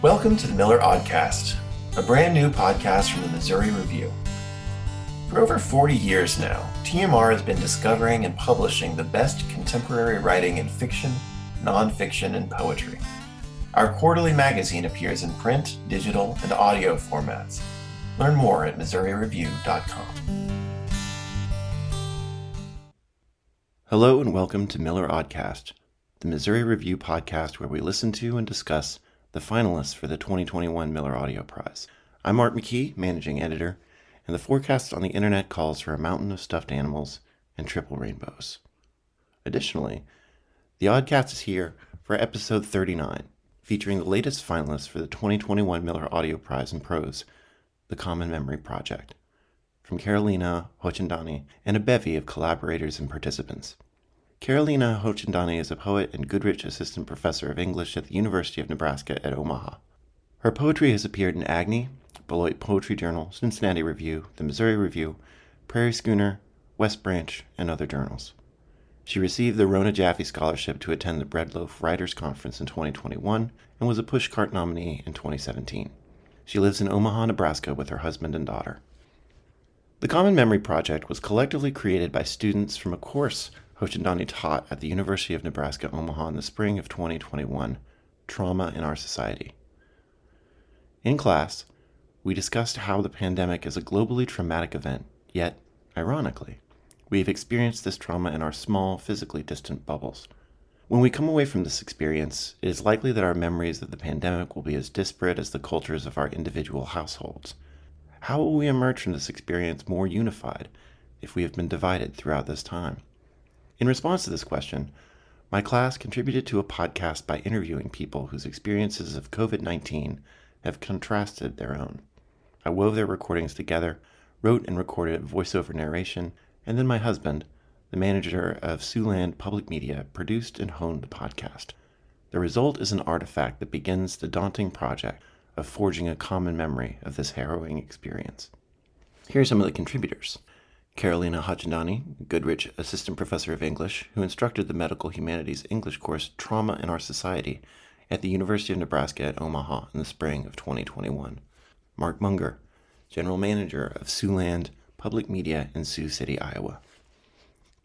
Welcome to the Miller Aud-cast, a brand new podcast from the Missouri Review. For over 40 years now, TMR has been discovering and publishing the best contemporary writing in fiction, nonfiction, and poetry. Our quarterly magazine appears in print, digital, and audio formats. Learn more at MissouriReview.com. Hello, and welcome to Miller Aud-cast, the Missouri Review podcast where we listen to and discuss the finalists for the 2021 Miller Audio Prize. I'm Art McKee, managing editor, and the forecast on the internet calls for a mountain of stuffed animals and triple rainbows. Additionally, the Aud-cast is here for episode 39, featuring the latest finalists for the 2021 Miller Audio Prize in Prose, The Common Memory Project, from Carolina Hotchandani and a bevy of collaborators and participants. Carolina Hotchandani is a poet and Goodrich Assistant Professor of English at the University of Nebraska at Omaha. Her poetry has appeared in Agni, Beloit Poetry Journal, Cincinnati Review, the Missouri Review, Prairie Schooner, West Branch, and other journals. She received the Rona Jaffe Scholarship to attend the Breadloaf Writers Conference in 2021 and was a Pushcart nominee in 2017. She lives in Omaha, Nebraska with her husband and daughter. The Common Memory Project was collectively created by students from a course Hotchandani taught at the University of Nebraska Omaha in the spring of 2021 Trauma in Our Society. In class, we discussed how the pandemic is a globally traumatic event, yet, ironically, we have experienced this trauma in our small, physically distant bubbles. When we come away from this experience, it is likely that our memories of the pandemic will be as disparate as the cultures of our individual households. How will we emerge from this experience more unified if we have been divided throughout this time? In response to this question, my class contributed to a podcast by interviewing people whose experiences of COVID 19 have contrasted their own. I wove their recordings together, wrote and recorded voiceover narration, and then my husband, the manager of Siouxland Public Media, produced and honed the podcast. The result is an artifact that begins the daunting project of forging a common memory of this harrowing experience. Here are some of the contributors. Carolina Hotchandani, Goodrich Assistant Professor of English, who instructed the Medical Humanities English course Trauma in Our Society at the University of Nebraska at Omaha in the spring of 2021. Mark Munger, General Manager of Siouxland Public Media in Sioux City, Iowa.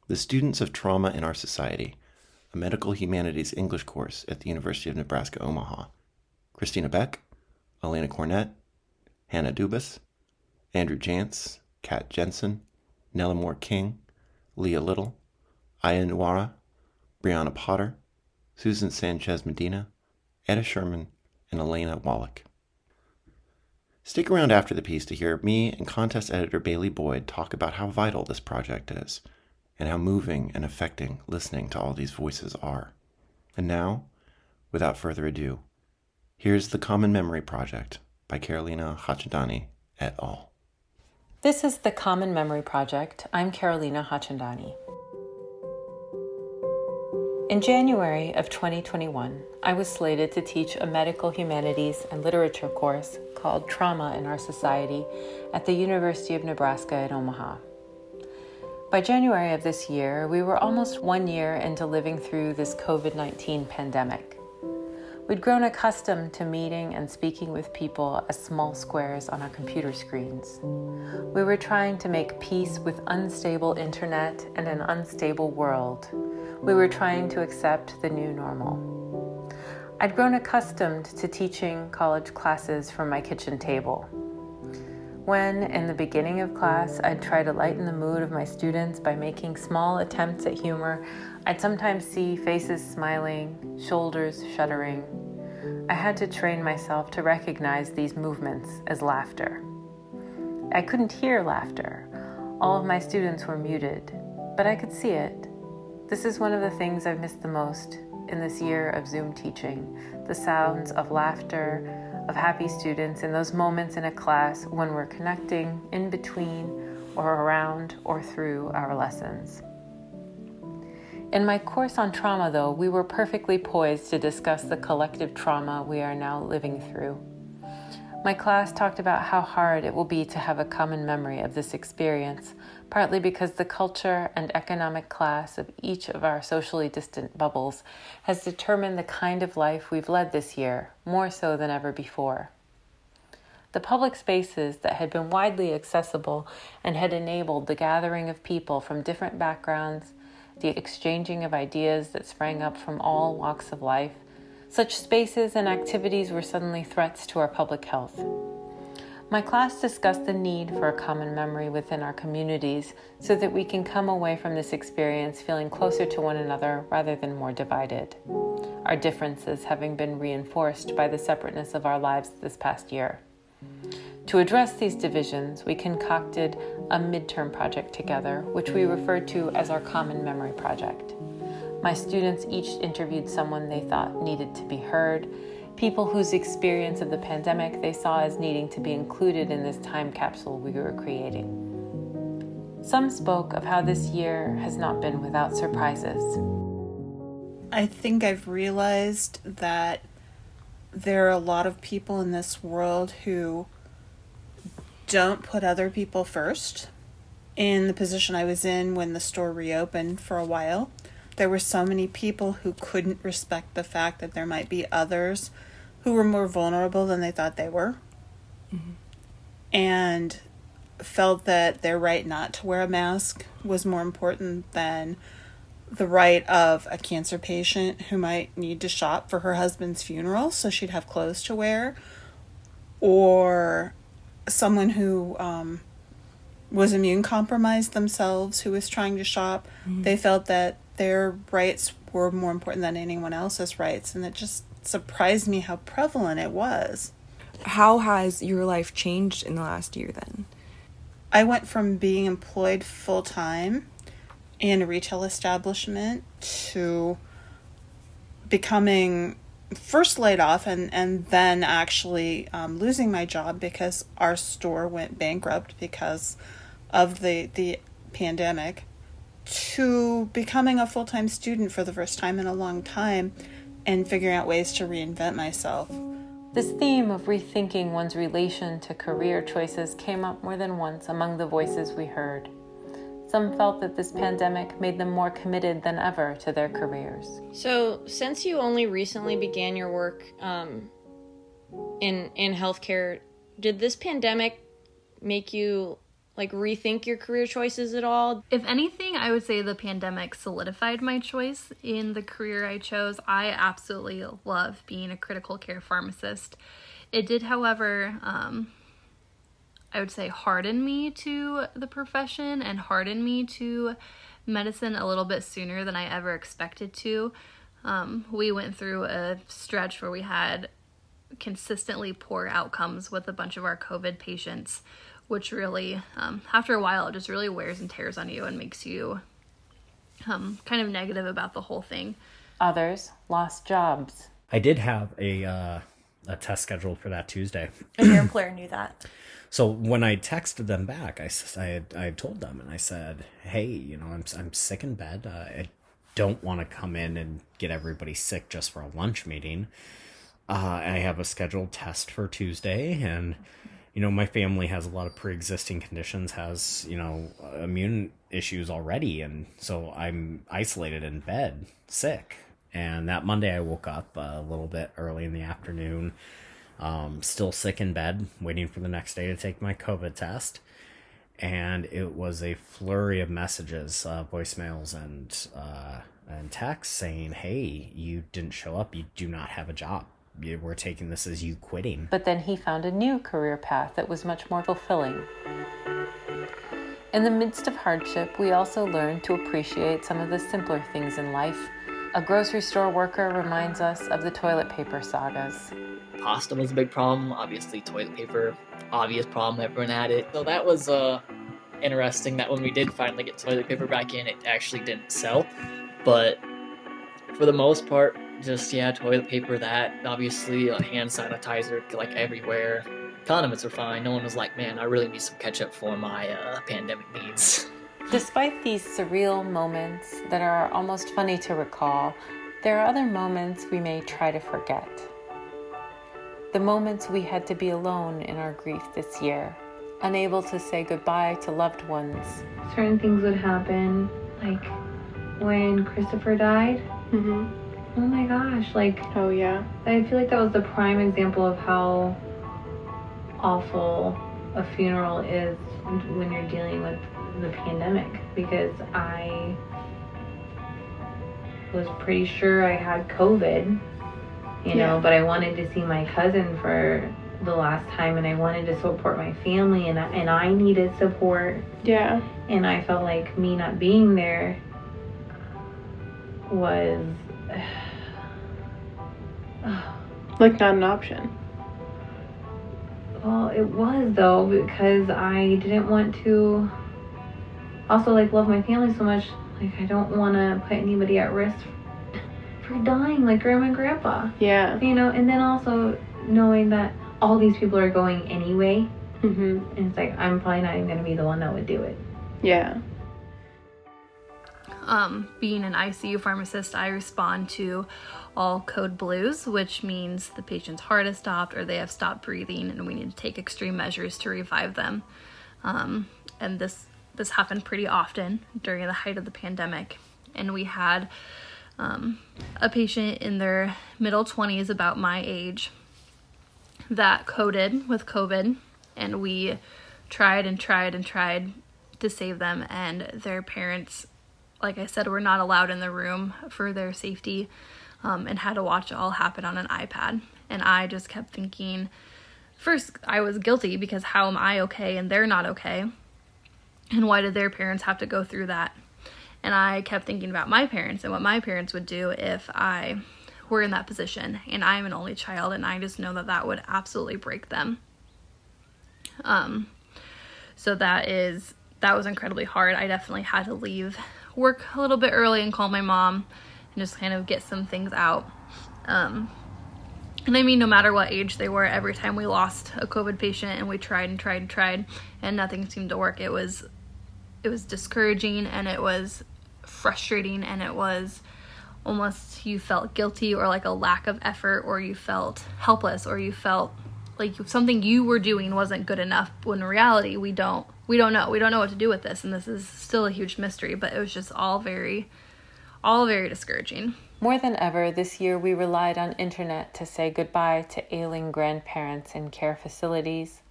The Students of Trauma in Our Society, a Medical Humanities English course at the University of Nebraska, Omaha. Christina Beck, Elena Cornett, Hannah Dubas, Andrew Jantz, Kat Jensen, Nellamore King, Leah Little, Aya Nuara, Brianna Potter, Susan Sanchez Medina, Etta Sherman, and Elena Wallach. Stick around after the piece to hear me and contest editor Bailey Boyd talk about how vital this project is, and how moving and affecting listening to all these voices are. And now, without further ado, here's The Common Memory Project by Carolina Hotchandani et al. This is the Common Memory Project. I'm Carolina Hotchandani. In January of 2021, I was slated to teach a medical humanities and literature course called Trauma in Our Society at the University of Nebraska at Omaha. By January of this year, we were almost one year into living through this COVID 19 pandemic. We'd grown accustomed to meeting and speaking with people as small squares on our computer screens. We were trying to make peace with unstable internet and an unstable world. We were trying to accept the new normal. I'd grown accustomed to teaching college classes from my kitchen table. When, in the beginning of class, I'd try to lighten the mood of my students by making small attempts at humor, I'd sometimes see faces smiling, shoulders shuddering. I had to train myself to recognize these movements as laughter. I couldn't hear laughter. All of my students were muted, but I could see it. This is one of the things I've missed the most in this year of Zoom teaching the sounds of laughter of happy students in those moments in a class when we're connecting in between or around or through our lessons. In my course on trauma, though, we were perfectly poised to discuss the collective trauma we are now living through. My class talked about how hard it will be to have a common memory of this experience, partly because the culture and economic class of each of our socially distant bubbles has determined the kind of life we've led this year, more so than ever before. The public spaces that had been widely accessible and had enabled the gathering of people from different backgrounds, the exchanging of ideas that sprang up from all walks of life, such spaces and activities were suddenly threats to our public health. My class discussed the need for a common memory within our communities so that we can come away from this experience feeling closer to one another rather than more divided. Our differences having been reinforced by the separateness of our lives this past year. To address these divisions, we concocted a midterm project together, which we referred to as our Common Memory Project. My students each interviewed someone they thought needed to be heard, people whose experience of the pandemic they saw as needing to be included in this time capsule we were creating. Some spoke of how this year has not been without surprises. I think I've realized that there are a lot of people in this world who don't put other people first. In the position I was in when the store reopened for a while, there were so many people who couldn't respect the fact that there might be others who were more vulnerable than they thought they were. Mm-hmm. And felt that their right not to wear a mask was more important than the right of a cancer patient who might need to shop for her husband's funeral so she'd have clothes to wear, or someone who um, was immune compromised themselves who was trying to shop. Mm-hmm. They felt that their rights were more important than anyone else's rights, and it just surprised me how prevalent it was. How has your life changed in the last year then? I went from being employed full time in a retail establishment to becoming first laid off and, and then actually um, losing my job because our store went bankrupt because of the, the pandemic to becoming a full time student for the first time in a long time and figuring out ways to reinvent myself. This theme of rethinking one's relation to career choices came up more than once among the voices we heard. Some felt that this pandemic made them more committed than ever to their careers. So, since you only recently began your work um, in in healthcare, did this pandemic make you like rethink your career choices at all? If anything, I would say the pandemic solidified my choice in the career I chose. I absolutely love being a critical care pharmacist. It did, however, um, I would say, harden me to the profession and harden me to medicine a little bit sooner than I ever expected to. Um, we went through a stretch where we had consistently poor outcomes with a bunch of our COVID patients, which really, um, after a while, it just really wears and tears on you and makes you um, kind of negative about the whole thing. Others lost jobs. I did have a uh, a test scheduled for that Tuesday, and your employer knew that. So when I texted them back, I, I, had, I had told them and I said, hey, you know, I'm, I'm sick in bed. Uh, I don't want to come in and get everybody sick just for a lunch meeting. Uh, I have a scheduled test for Tuesday and you know my family has a lot of pre-existing conditions has you know immune issues already and so i'm isolated in bed sick and that monday i woke up a little bit early in the afternoon um, still sick in bed, waiting for the next day to take my COVID test. And it was a flurry of messages, uh, voicemails, and uh, and texts saying, "Hey, you didn't show up. You do not have a job. We're taking this as you quitting." But then he found a new career path that was much more fulfilling. In the midst of hardship, we also learned to appreciate some of the simpler things in life. A grocery store worker reminds us of the toilet paper sagas pasta was a big problem. Obviously, toilet paper, obvious problem. Everyone had it. So that was uh, interesting. That when we did finally get toilet paper back in, it actually didn't sell. But for the most part, just yeah, toilet paper. That obviously, uh, hand sanitizer like everywhere. Condiments were fine. No one was like, man, I really need some ketchup for my uh, pandemic needs. Despite these surreal moments that are almost funny to recall, there are other moments we may try to forget the moments we had to be alone in our grief this year, unable to say goodbye to loved ones. Certain things would happen, like when Christopher died. Mm-hmm. Oh my gosh, like, Oh yeah. I feel like that was the prime example of how awful a funeral is when you're dealing with the pandemic because I was pretty sure I had COVID, you know, Yeah. but I wanted to see my cousin for the last time and I wanted to support my family and I, and I needed support Yeah. and I felt like me not being there was Like not an option. Well, it was though because I didn't want to also like love my family so much. Like I don't want to put anybody at risk for dying, like grandma and grandpa. Yeah. You know, and then also knowing that all these people are going anyway, Mm-hmm. and it's like I'm probably not even gonna be the one that would do it. Yeah. Um, being an ICU pharmacist, I respond to all code blues, which means the patient's heart has stopped or they have stopped breathing, and we need to take extreme measures to revive them. Um, and this this happened pretty often during the height of the pandemic, and we had um, a patient in their middle 20s, about my age, that coded with COVID, and we tried and tried and tried to save them, and their parents like I said, were not allowed in the room for their safety um, and had to watch it all happen on an iPad. And I just kept thinking, first, I was guilty because how am I okay and they're not okay? And why did their parents have to go through that? And I kept thinking about my parents and what my parents would do if I were in that position. And I'm an only child, and I just know that that would absolutely break them. Um, so that is that was incredibly hard. I definitely had to leave work a little bit early and call my mom and just kind of get some things out. Um, and I mean, no matter what age they were, every time we lost a COVID patient and we tried and tried and tried and nothing seemed to work, it was it was discouraging and it was frustrating and it was almost you felt guilty or like a lack of effort or you felt helpless or you felt like something you were doing wasn't good enough when in reality we don't we don't know we don't know what to do with this and this is still a huge mystery but it was just all very all very discouraging More than ever, this year we relied on internet to say goodbye to ailing grandparents in care facilities,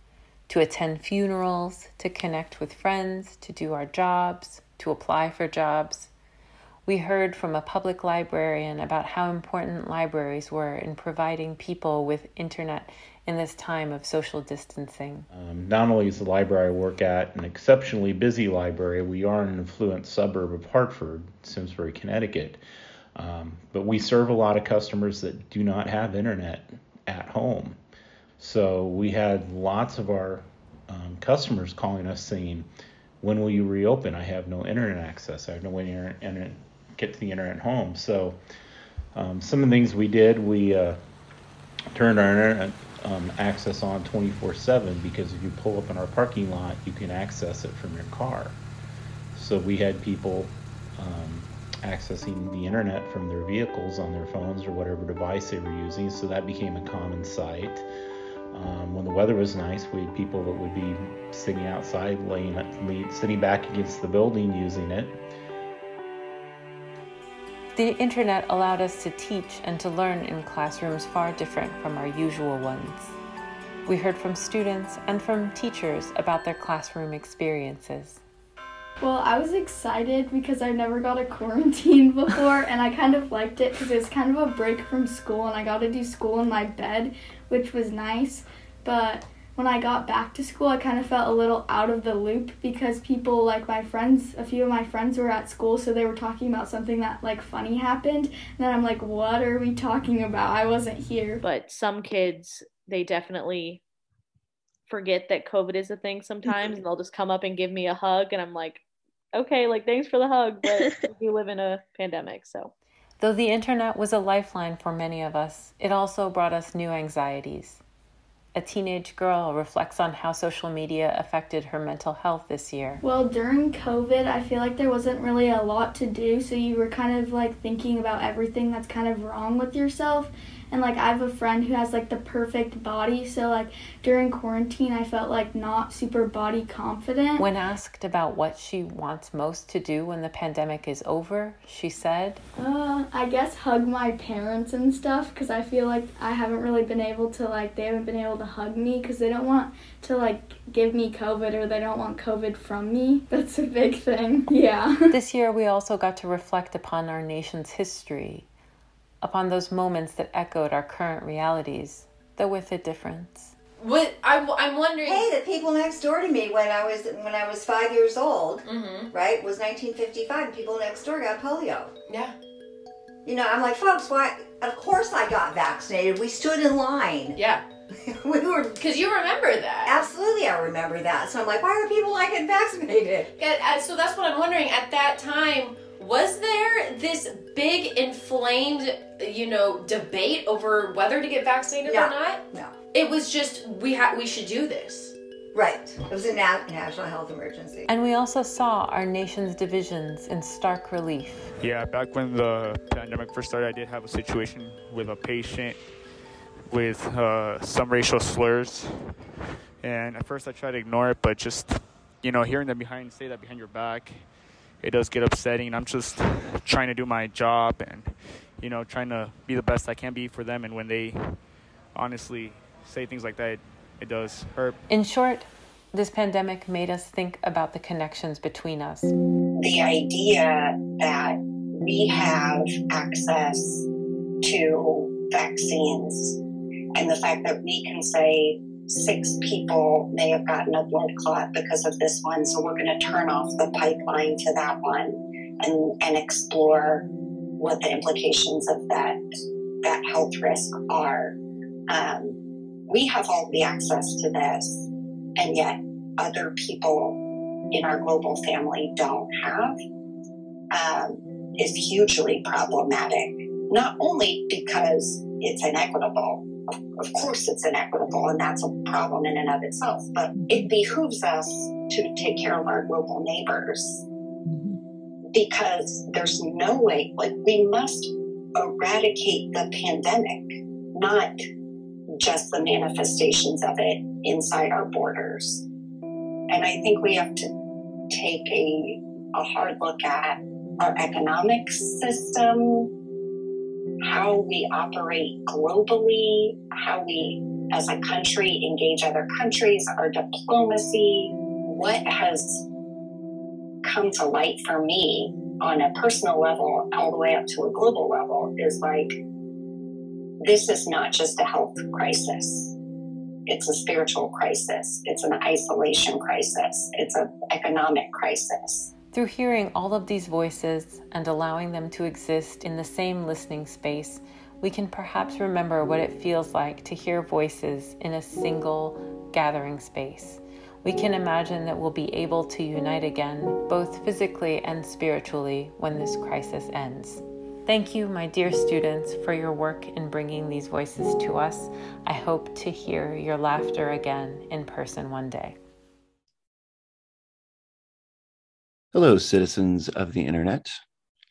to attend funerals, to connect with friends, to do our jobs, to apply for jobs. We heard from a public librarian about how important libraries were in providing people with internet in this time of social distancing. Um, not only is the library I work at an exceptionally busy library, we are in an affluent suburb of Hartford, Simsbury, Connecticut. Um, but we serve a lot of customers that do not have internet at home. So we had lots of our um, customers calling us saying, "When will you reopen? I have no internet access. I have no way to get to the internet home." So um, some of the things we did, we uh, turned our internet um, access on 24/7 because if you pull up in our parking lot, you can access it from your car. So we had people um, accessing the internet from their vehicles on their phones or whatever device they were using. So that became a common sight. Um, when the weather was nice, we had people that would be sitting outside, laying, lay- sitting back against the building using it. The internet allowed us to teach and to learn in classrooms far different from our usual ones. We heard from students and from teachers about their classroom experiences. Well, I was excited because I've never got a quarantine before, and I kind of liked it because it was kind of a break from school, and I got to do school in my bed, which was nice. But when I got back to school, I kind of felt a little out of the loop because people, like my friends, a few of my friends were at school, so they were talking about something that like funny happened, and then I'm like, what are we talking about? I wasn't here. But some kids, they definitely forget that COVID is a thing sometimes, and they'll just come up and give me a hug, and I'm like, okay, like thanks for the hug, but we live in a pandemic, so. Though the internet was a lifeline for many of us, it also brought us new anxieties. A teenage girl, reflects on how social media affected her mental health this year. Well, during COVID, I feel like there wasn't really a lot to do, so you were kind of like thinking about everything that's kind of wrong with yourself and like I have a friend who has like the perfect body, so like during quarantine I felt like not super body confident. When asked about what she wants most to do when the pandemic is over, she said, "Uh, I guess hug my parents and stuff cuz I feel like I haven't really been able to like they haven't been able to hug me cuz they don't want to like give me COVID or they don't want COVID from me. That's a big thing. Yeah. this year we also got to reflect upon our nation's history upon those moments that echoed our current realities, though with a difference. What I'm, I'm wondering. Hey, the people next door to me when I was when I was five years old, mm-hmm. right, was 1955, and people next door got polio. Yeah. You know, I'm like, folks, why? Of course, I got vaccinated. We stood in line. Yeah. we were because you remember that. Absolutely, I remember that. So I'm like, why are people not getting vaccinated? Yeah, so that's what I'm wondering. At that time, was there this big inflamed you know debate over whether to get vaccinated no, or not? No it was just we had we should do this. Right. It was a nat- national health emergency. And we also saw our nation's divisions in stark relief. Yeah back when the pandemic first started i did have a situation with a patient with uh, some racial slurs. And at first i tried to ignore it but just you know hearing them behind say that behind your back it does get upsetting. I'm just trying to do my job and, you know, trying to be the best I can be for them. And when they honestly say things like that, it, it does hurt. In short, this pandemic made us think about the connections between us. The idea that we have access to vaccines and the fact that we can say, six people may have gotten a blood clot because of this one, so we're going to turn off the pipeline to that one and, and explore what the implications of that that health risk are. Um, we have all the access to this, and yet other people in our global family don't have. Um, is hugely problematic. Not only because it's inequitable, of course it's inequitable and that's a problem in and of itself, but it behooves us to take care of our global neighbors because there's no way, like, we must eradicate the pandemic, not just the manifestations of it inside our borders. And I think we have to take a, a hard look at our economic system, how we operate globally, how we as a country engage other countries, our diplomacy, what has come to light for me on a personal level, all the way up to a global level, is like this is not just a health crisis. It's a spiritual crisis. It's an isolation crisis. It's an economic crisis. Through hearing all of these voices and allowing them to exist in the same listening space, we can perhaps remember what it feels like to hear voices in a single gathering space. We can imagine that we'll be able to unite again, both physically and spiritually, when this crisis ends. Thank you, my dear students, for your work in bringing these voices to us. I hope to hear your laughter again in person one day. Hello, citizens of the internet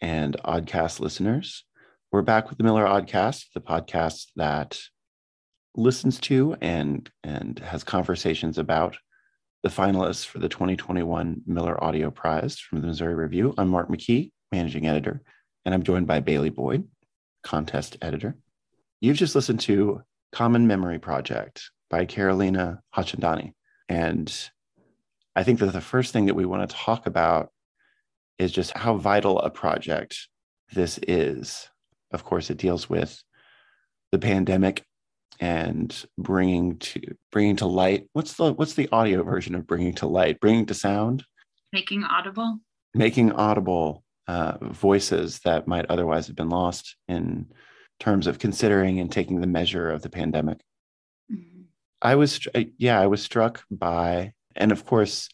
and Aud-cast listeners. We're back with the Miller Aud-cast, the podcast that listens to and and has conversations about the finalists for the 2021 Miller Audio Prize from the Missouri Review. I'm Marc McKee, managing editor, and I'm joined by Bailey Boyd, contest editor. You've just listened to Common Memory Project by Carolina Hotchandani. And I think that the first thing that we want to talk about is just how vital a project this is. Of course, it deals with the pandemic and bringing to bringing to light what's the what's the audio version of bringing to light bringing to sound making audible making audible uh, voices that might otherwise have been lost in terms of considering and taking the measure of the pandemic mm-hmm. i was yeah i was struck by and of course,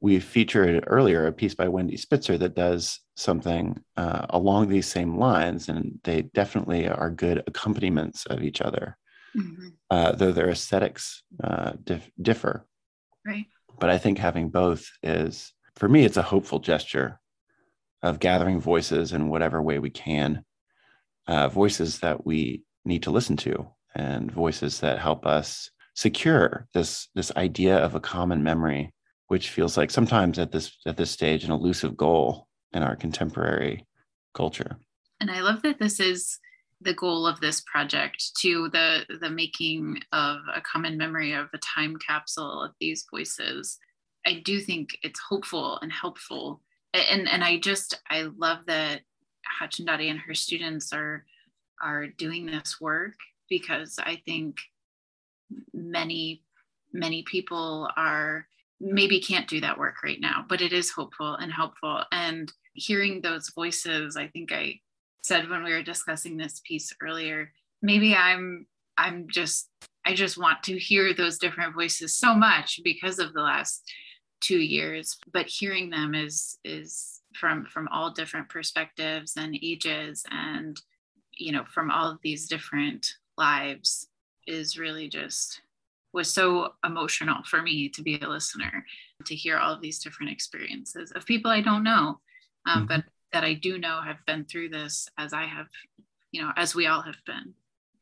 we featured earlier a piece by Wendy Spitzer that does something uh, along these same lines, and they definitely are good accompaniments of each other. Mm-hmm. uh, though their aesthetics uh, dif- differ. Right. But I think having both is, for me, it's a hopeful gesture of gathering voices in whatever way we can, uh, voices that we need to listen to, and voices that help us secure this this idea of a common memory, which feels like sometimes at this at this stage an elusive goal in our contemporary culture. And I love that this is the goal of this project to the the making of a common memory of a time capsule of these voices i do think it's hopeful and helpful and and i just i love that Hotchandani and her students are are doing this work because i think many many people are maybe can't do that work right now but it is hopeful and helpful. And hearing those voices i think i said when we were discussing this piece earlier maybe i'm i'm just i just want to hear those different voices so much because of the last two years. But hearing them is is from from all different perspectives and ages and you know from all of these different lives is really just was so emotional for me to be a listener to hear all of these different experiences of people i don't know um, mm-hmm. but that I do know have been through this as I have, you know, as we all have been.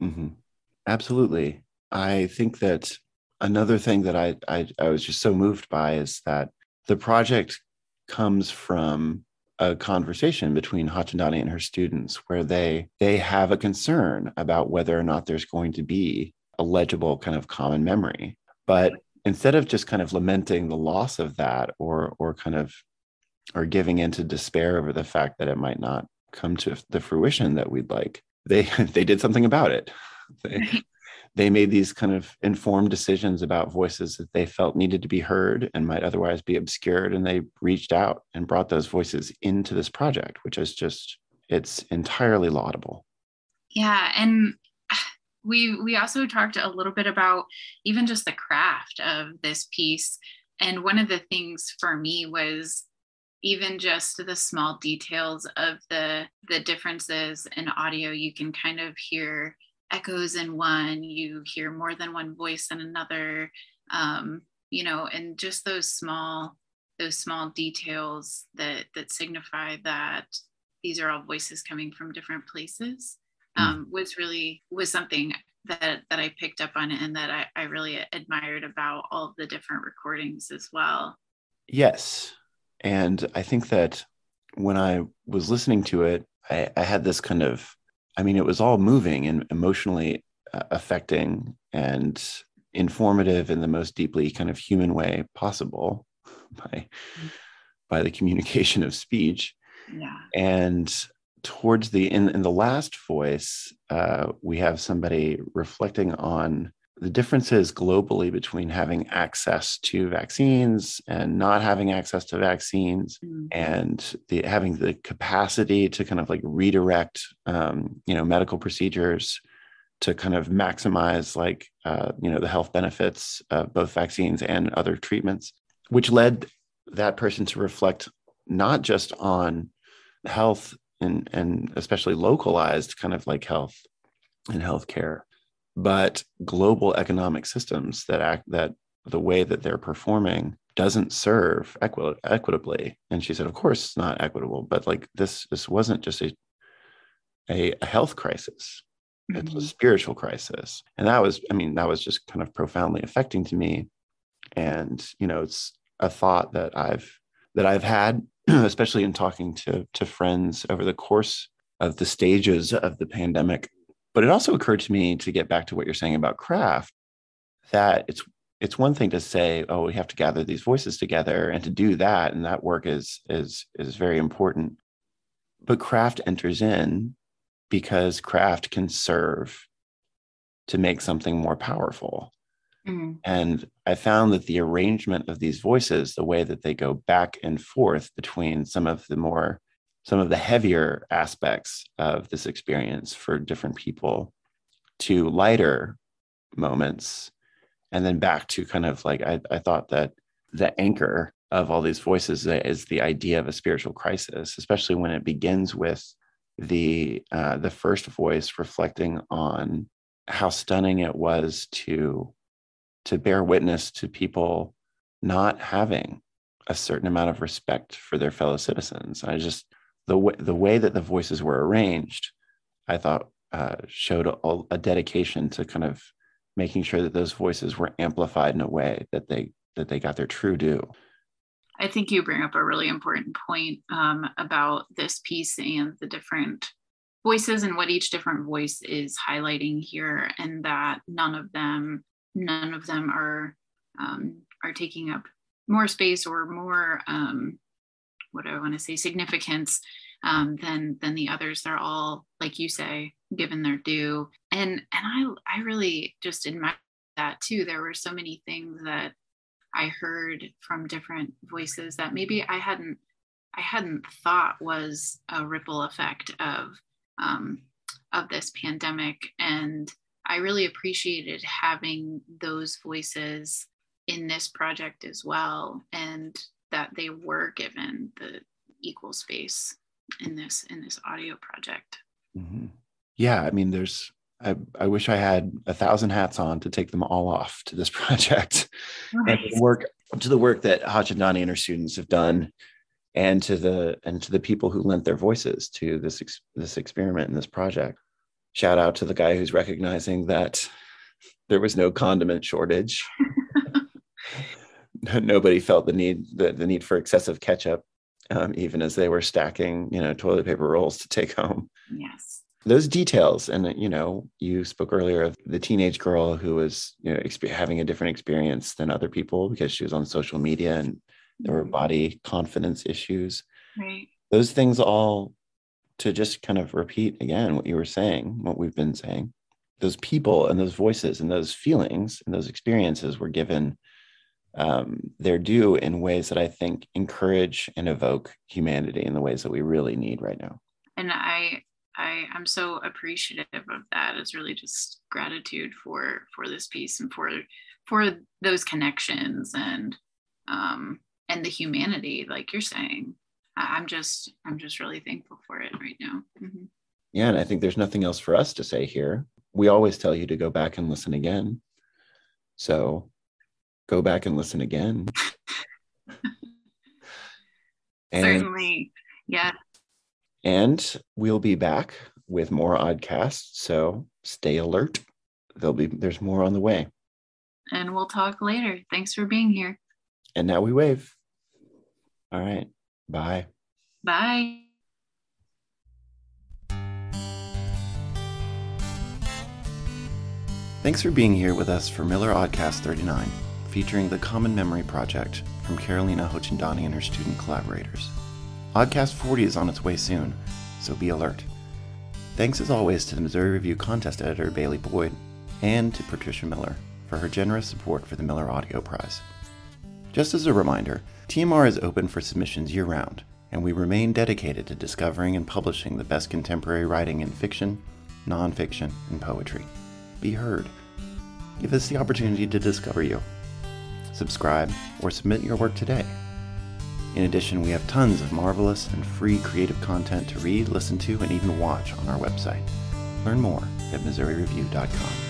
Mm-hmm. Absolutely. I think that another thing that I, I, I was just so moved by is that the project comes from a conversation between Hotchandani and her students where they they have a concern about whether or not there's going to be a legible kind of common memory. But instead of just kind of lamenting the loss of that or or kind of or giving into despair over the fact that it might not come to the fruition that we'd like they they did something about it they, they made these kind of informed decisions about voices that they felt needed to be heard and might otherwise be obscured and they reached out and brought those voices into this project which is just it's entirely laudable. Yeah and we we also talked a little bit about even just the craft of this piece. And one of the things for me was even just the small details of the the differences in audio. You can kind of hear echoes in one you hear more than one voice in another um, you know and just those small those small details that that signify that these are all voices coming from different places hmm. um, was really was something that that I picked up on and that I, I really admired about all the different recordings as well. Yes, and I think that when I was listening to it, I, I had this kind of, I mean, it was all moving and emotionally uh, affecting and informative in the most deeply kind of human way possible by by the communication of speech. Yeah. And towards the in, in the last voice, uh, we have somebody reflecting on the differences globally between having access to vaccines and not having access to vaccines mm-hmm. and the having the capacity to kind of like redirect um, you know medical procedures to kind of maximize like uh, you know the health benefits of both vaccines and other treatments which led that person to reflect not just on health and and especially localized kind of like health and healthcare but global economic systems that act that the way that they're performing doesn't serve equi- equitably. And she said of course it's not equitable but like this this wasn't just a a, a health crisis. Mm-hmm. it's a spiritual crisis. And that was i mean that was just kind of profoundly affecting to me. And you know it's a thought that i've that i've had especially in talking to to friends over the course of the stages of the pandemic but it also occurred to me to get back to what you're saying about craft that it's it's one thing to say oh we have to gather these voices together and to do that and that work is is is very important but craft enters in because craft can serve to make something more powerful mm-hmm. and i found that the arrangement of these voices the way that they go back and forth between some of the more some of the heavier aspects of this experience for different people to lighter moments and then back to kind of like I, I thought that the anchor of all these voices is the idea of a spiritual crisis especially when it begins with the uh, the first voice reflecting on how stunning it was to to bear witness to people not having a certain amount of respect for their fellow citizens. I just the way the way that the voices were arranged, I thought uh, showed a, a dedication to kind of making sure that those voices were amplified in a way that they that they got their true due. I think you bring up a really important point um, about this piece and the different voices and what each different voice is highlighting here, and that none of them none of them are um, are taking up more space or more um, what do I want to say significance um, than than the others. They're all like you say given their due, and and I I really just admire that too. There were so many things that I heard from different voices that maybe I hadn't I hadn't thought was a ripple effect of um, of this pandemic, and I really appreciated having those voices in this project as well, and that they were given the equal space in this in this audio project. Mm-hmm. Yeah, I mean, there's I, I wish I had a thousand hats on to take them all off to this project right. and to work to the work that Hotchandani and her students have done and to the and to the people who lent their voices to this this experiment and this project. Shout out to the guy who's recognizing that there was no condiment shortage. Nobody felt the need the, the need for excessive ketchup, um, even as they were stacking, you know, toilet paper rolls to take home. Yes those details and you know you spoke earlier of the teenage girl who was you know exp- having a different experience than other people because she was on social media and there were mm-hmm. body confidence issues right those things all to just kind of repeat again what you were saying what we've been saying those people and those voices and those feelings and those experiences were given um, their due in ways that i think encourage and evoke humanity in the ways that we really need right now and i I, I'm so appreciative of that. It's really just gratitude for for this piece and for for those connections and um, and the humanity, like you're saying. I'm just I'm just really thankful for it right now. Mm-hmm. Yeah, and I think there's nothing else for us to say here. We always tell you to go back and listen again. So go back and listen again. and, Certainly. Yeah. And we'll be back with more Aud-casts, so stay alert. There'll be there's more on the way. And we'll talk later. Thanks for being here. And now we wave. All right. Bye. Bye. Thanks for being here with us for Miller Oddcast 39, featuring the Common Memory Project from Carolina Hotchandani and her student collaborators. Aud-cast 40 is on its way soon, so be alert. Thanks as always to the Missouri Review contest editor Bailey Boyd and to Patricia Miller for her generous support for the Miller Audio Prize. Just as a reminder, TMR is open for submissions year round, and we remain dedicated to discovering and publishing the best contemporary writing in fiction, nonfiction, and poetry. Be heard. Give us the opportunity to discover you. Subscribe or submit your work today in addition, we have tons of marvelous and free creative content to read, listen to, and even watch on our website. Learn more at MissouriReview.com.